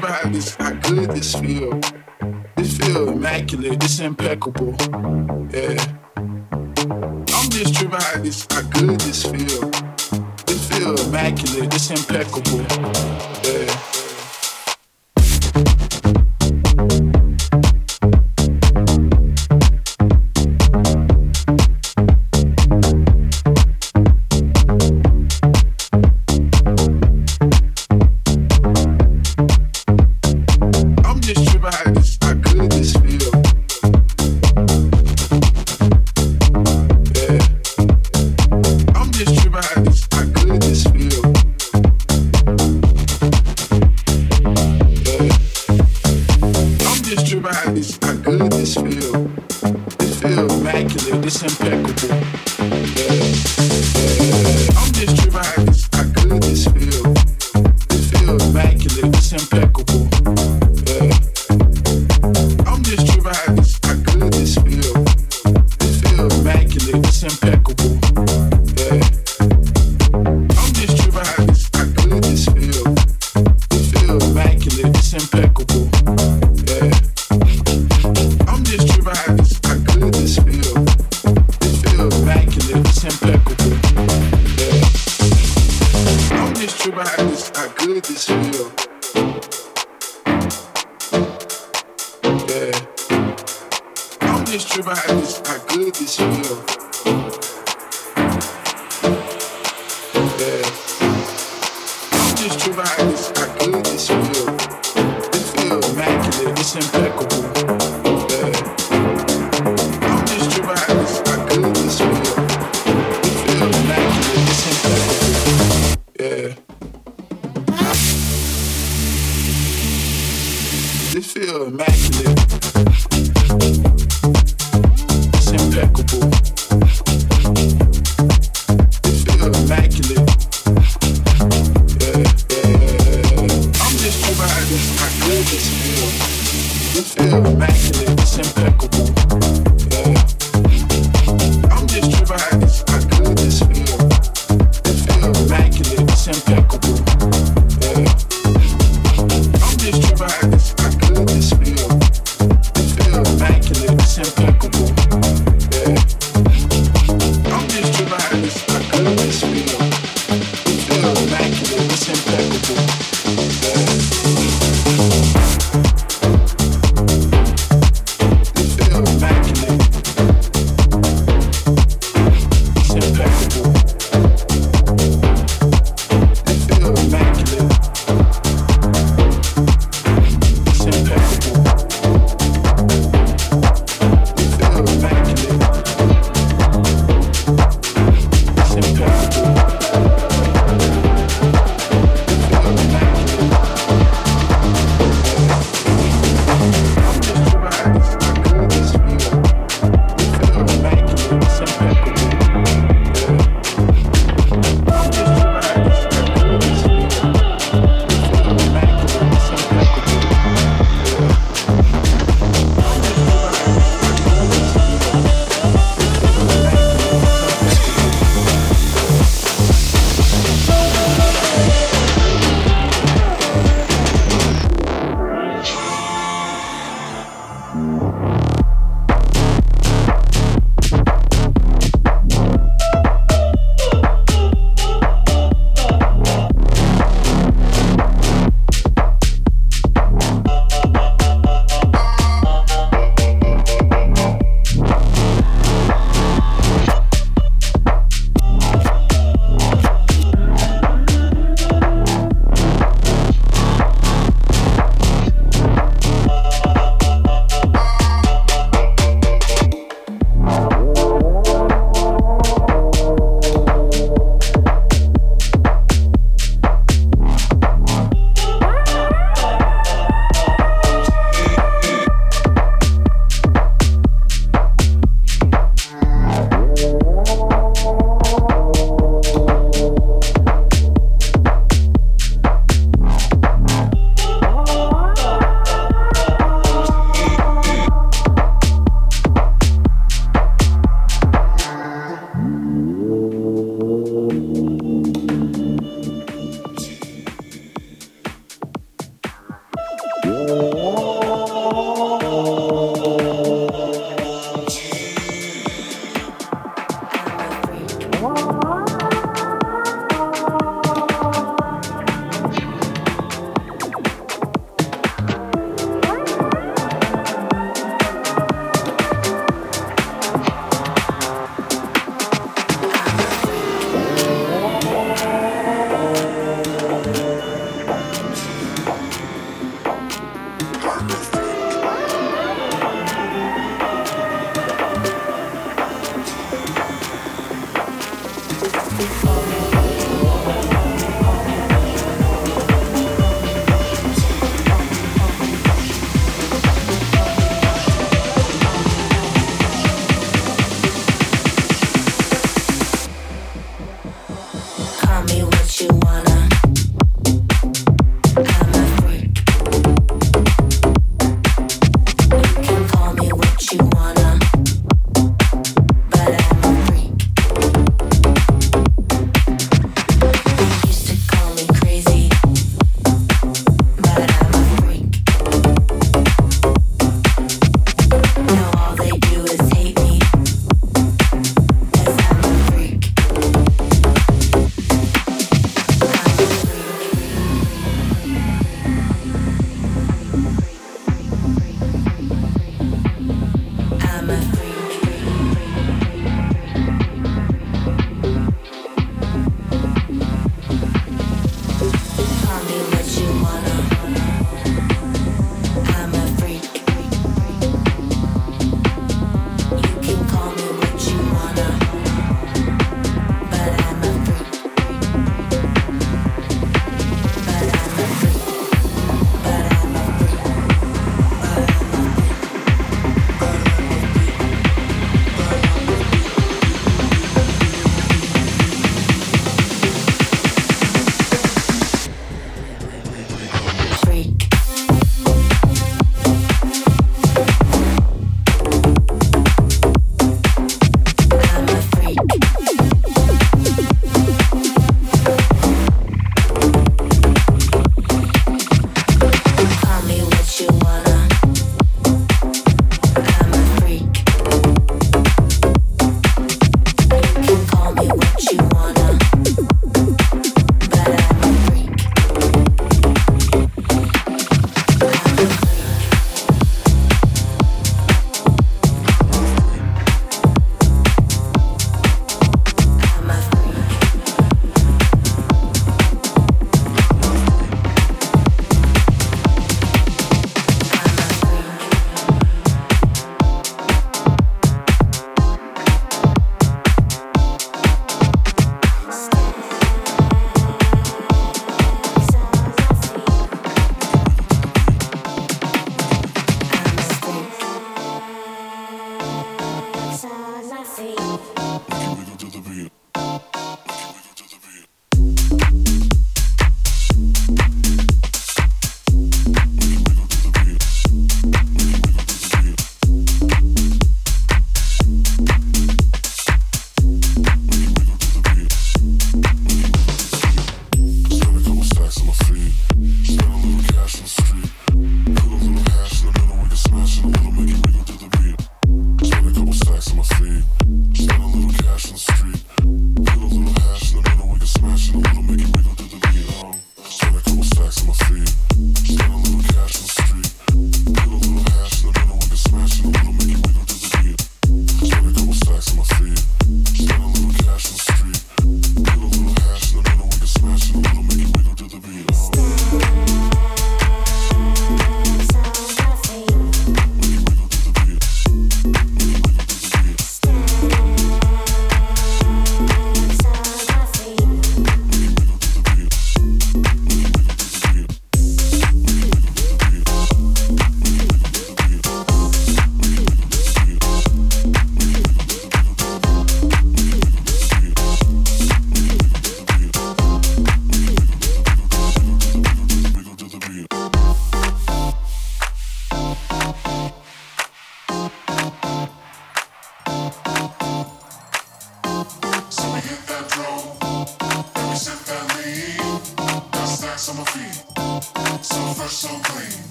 remember how this how good this feel. This feel immaculate, this impeccable. Yeah. I'm just tripping how this how good this feel. This feel immaculate, this impeccable. Yeah.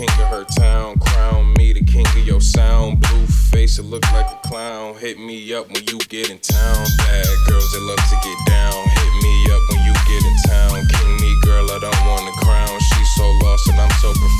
king of her town. Crown me the king of your sound. Blue face, it look like a clown. Hit me up when you get in town. Bad girls that love to get down. Hit me up when you get in town. King me, girl, I don't want a crown. She's so lost and I'm so profound.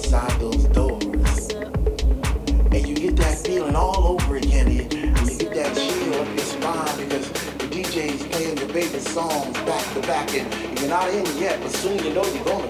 outside those doors. And you get that feeling all over again. And you get that chill up your spine because the DJ's playing your favorite songs back to back. And you're not in yet, but soon you know you're going to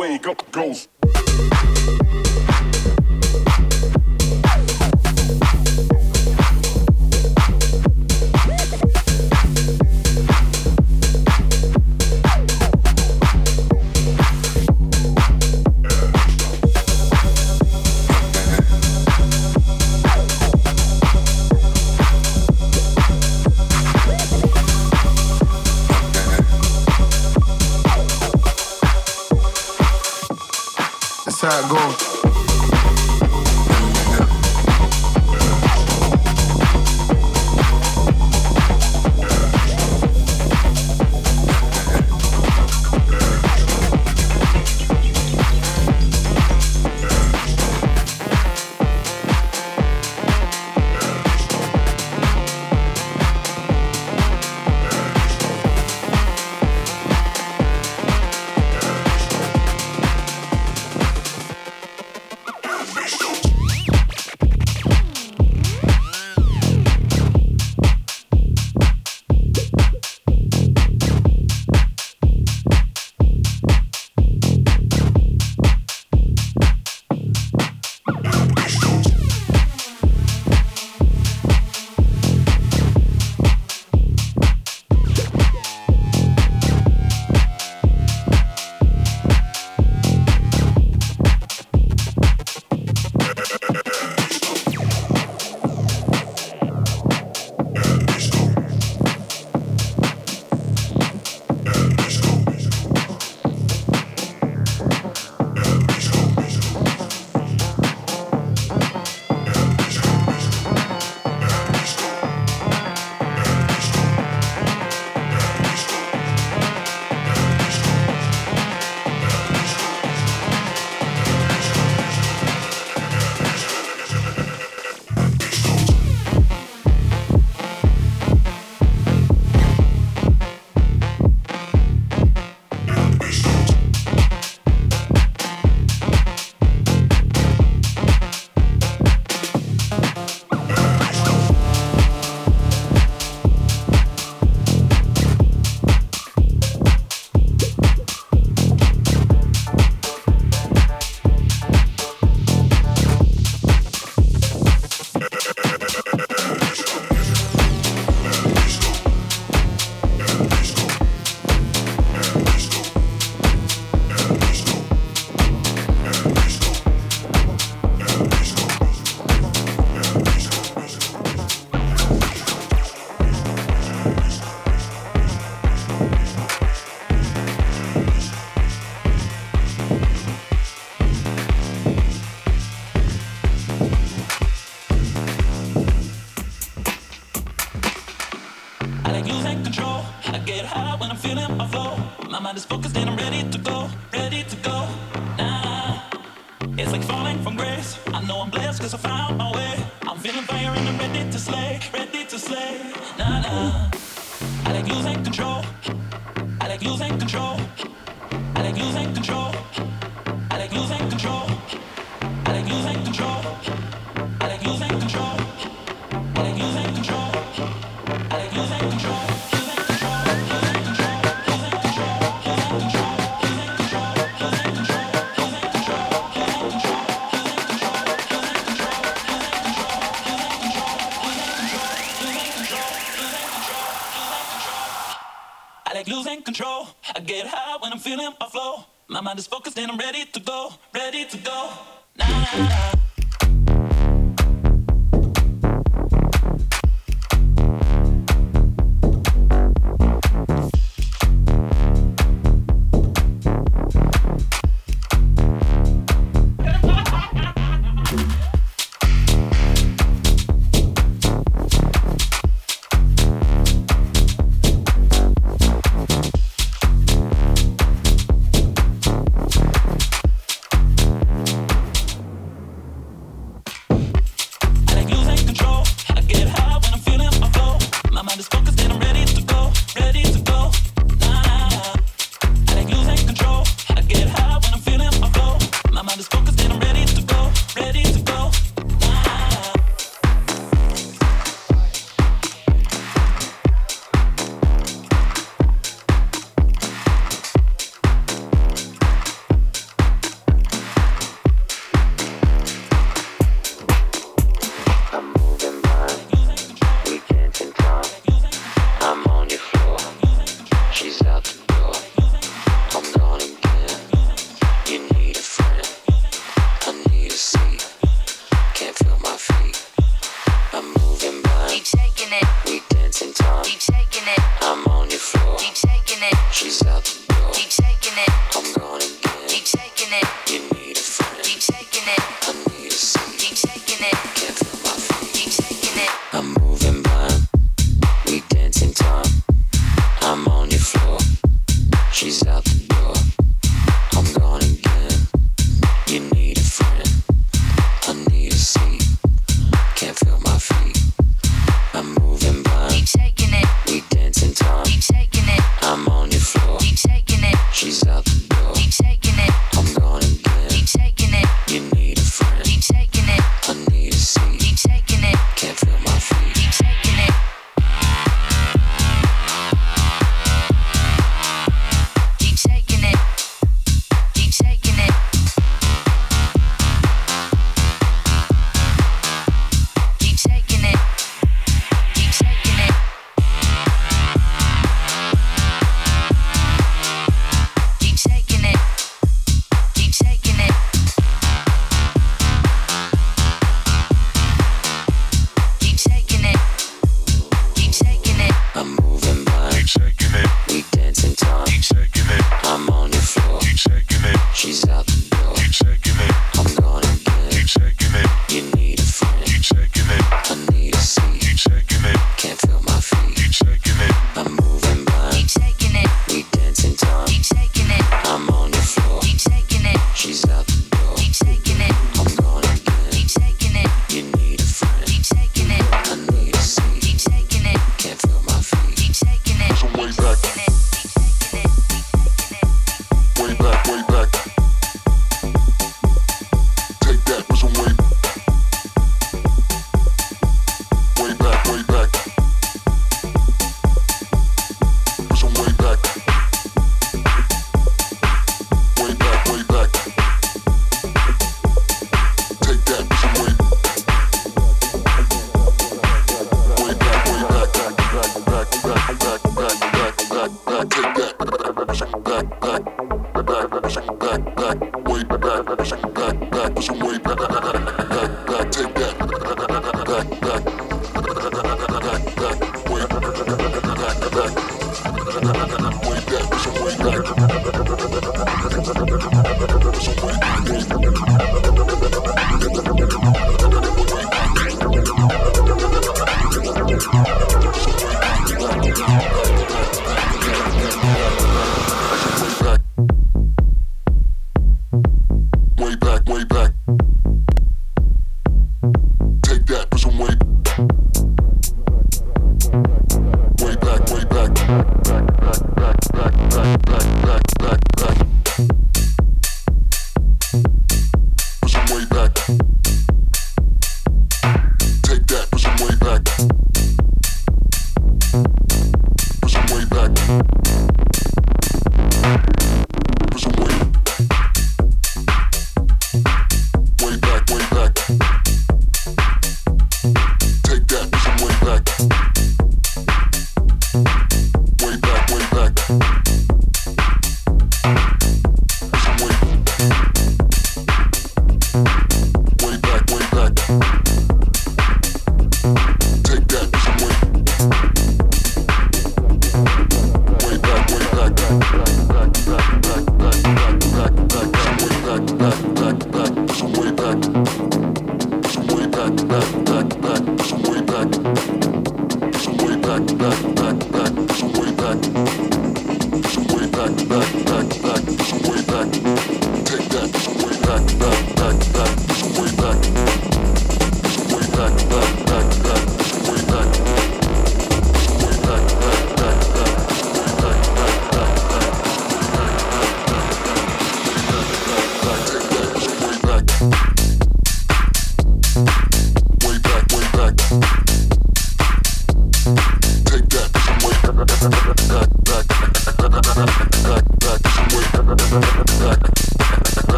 wake up. dragão. It's like falling from grace. I know I'm blessed cause I found my way. I'm feeling fire and I'm ready to slay, ready to slay. Nah, nah. I like losing control. I like losing control. I like losing control.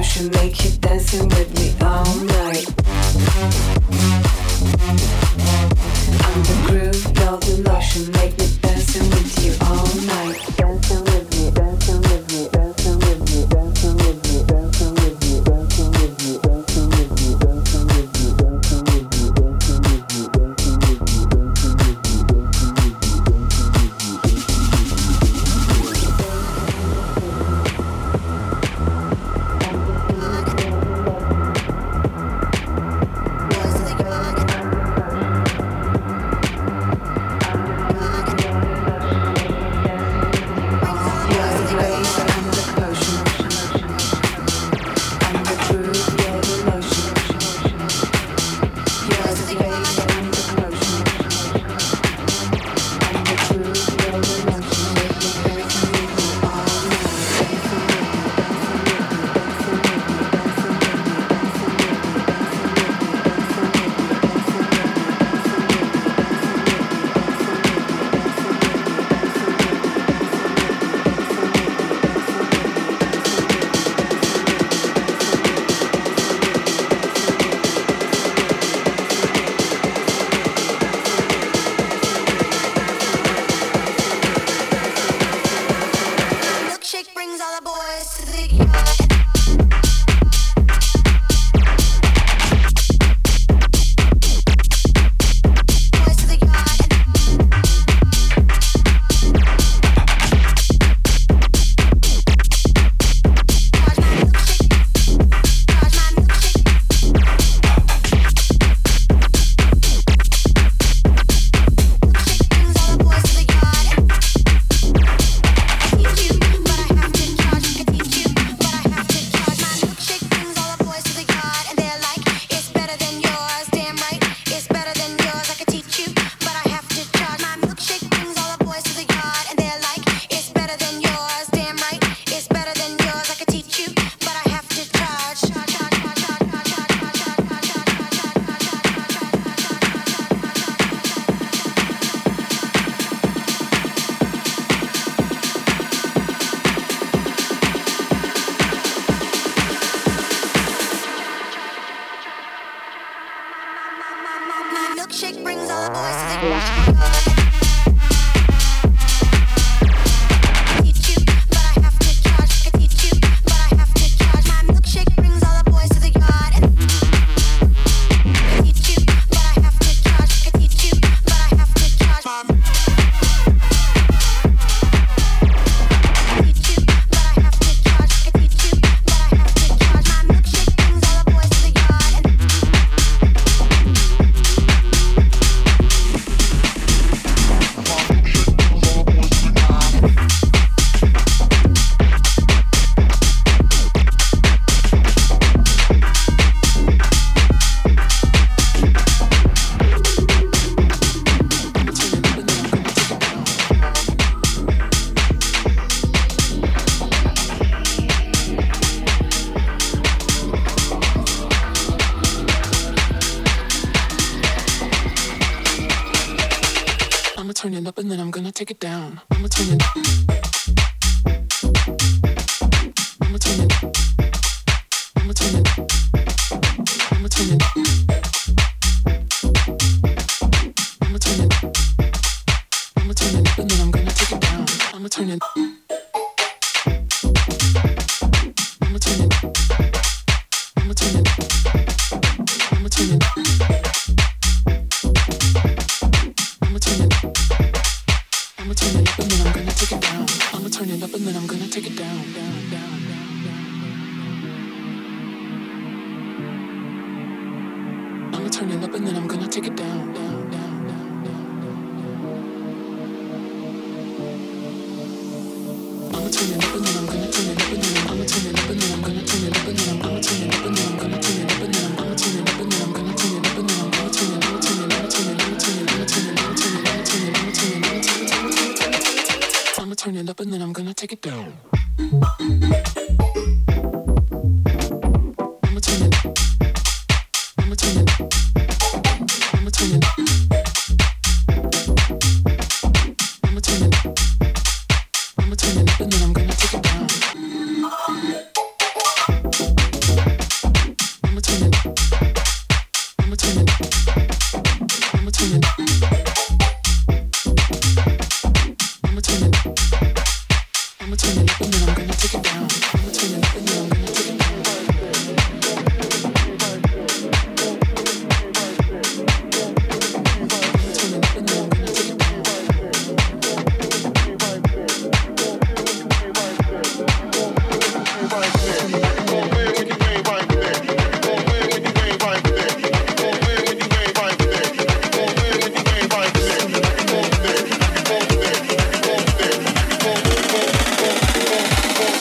Ocean, make you dancing with me all night. I'm the groove, the make me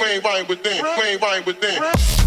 Say, baby, let your hips roll.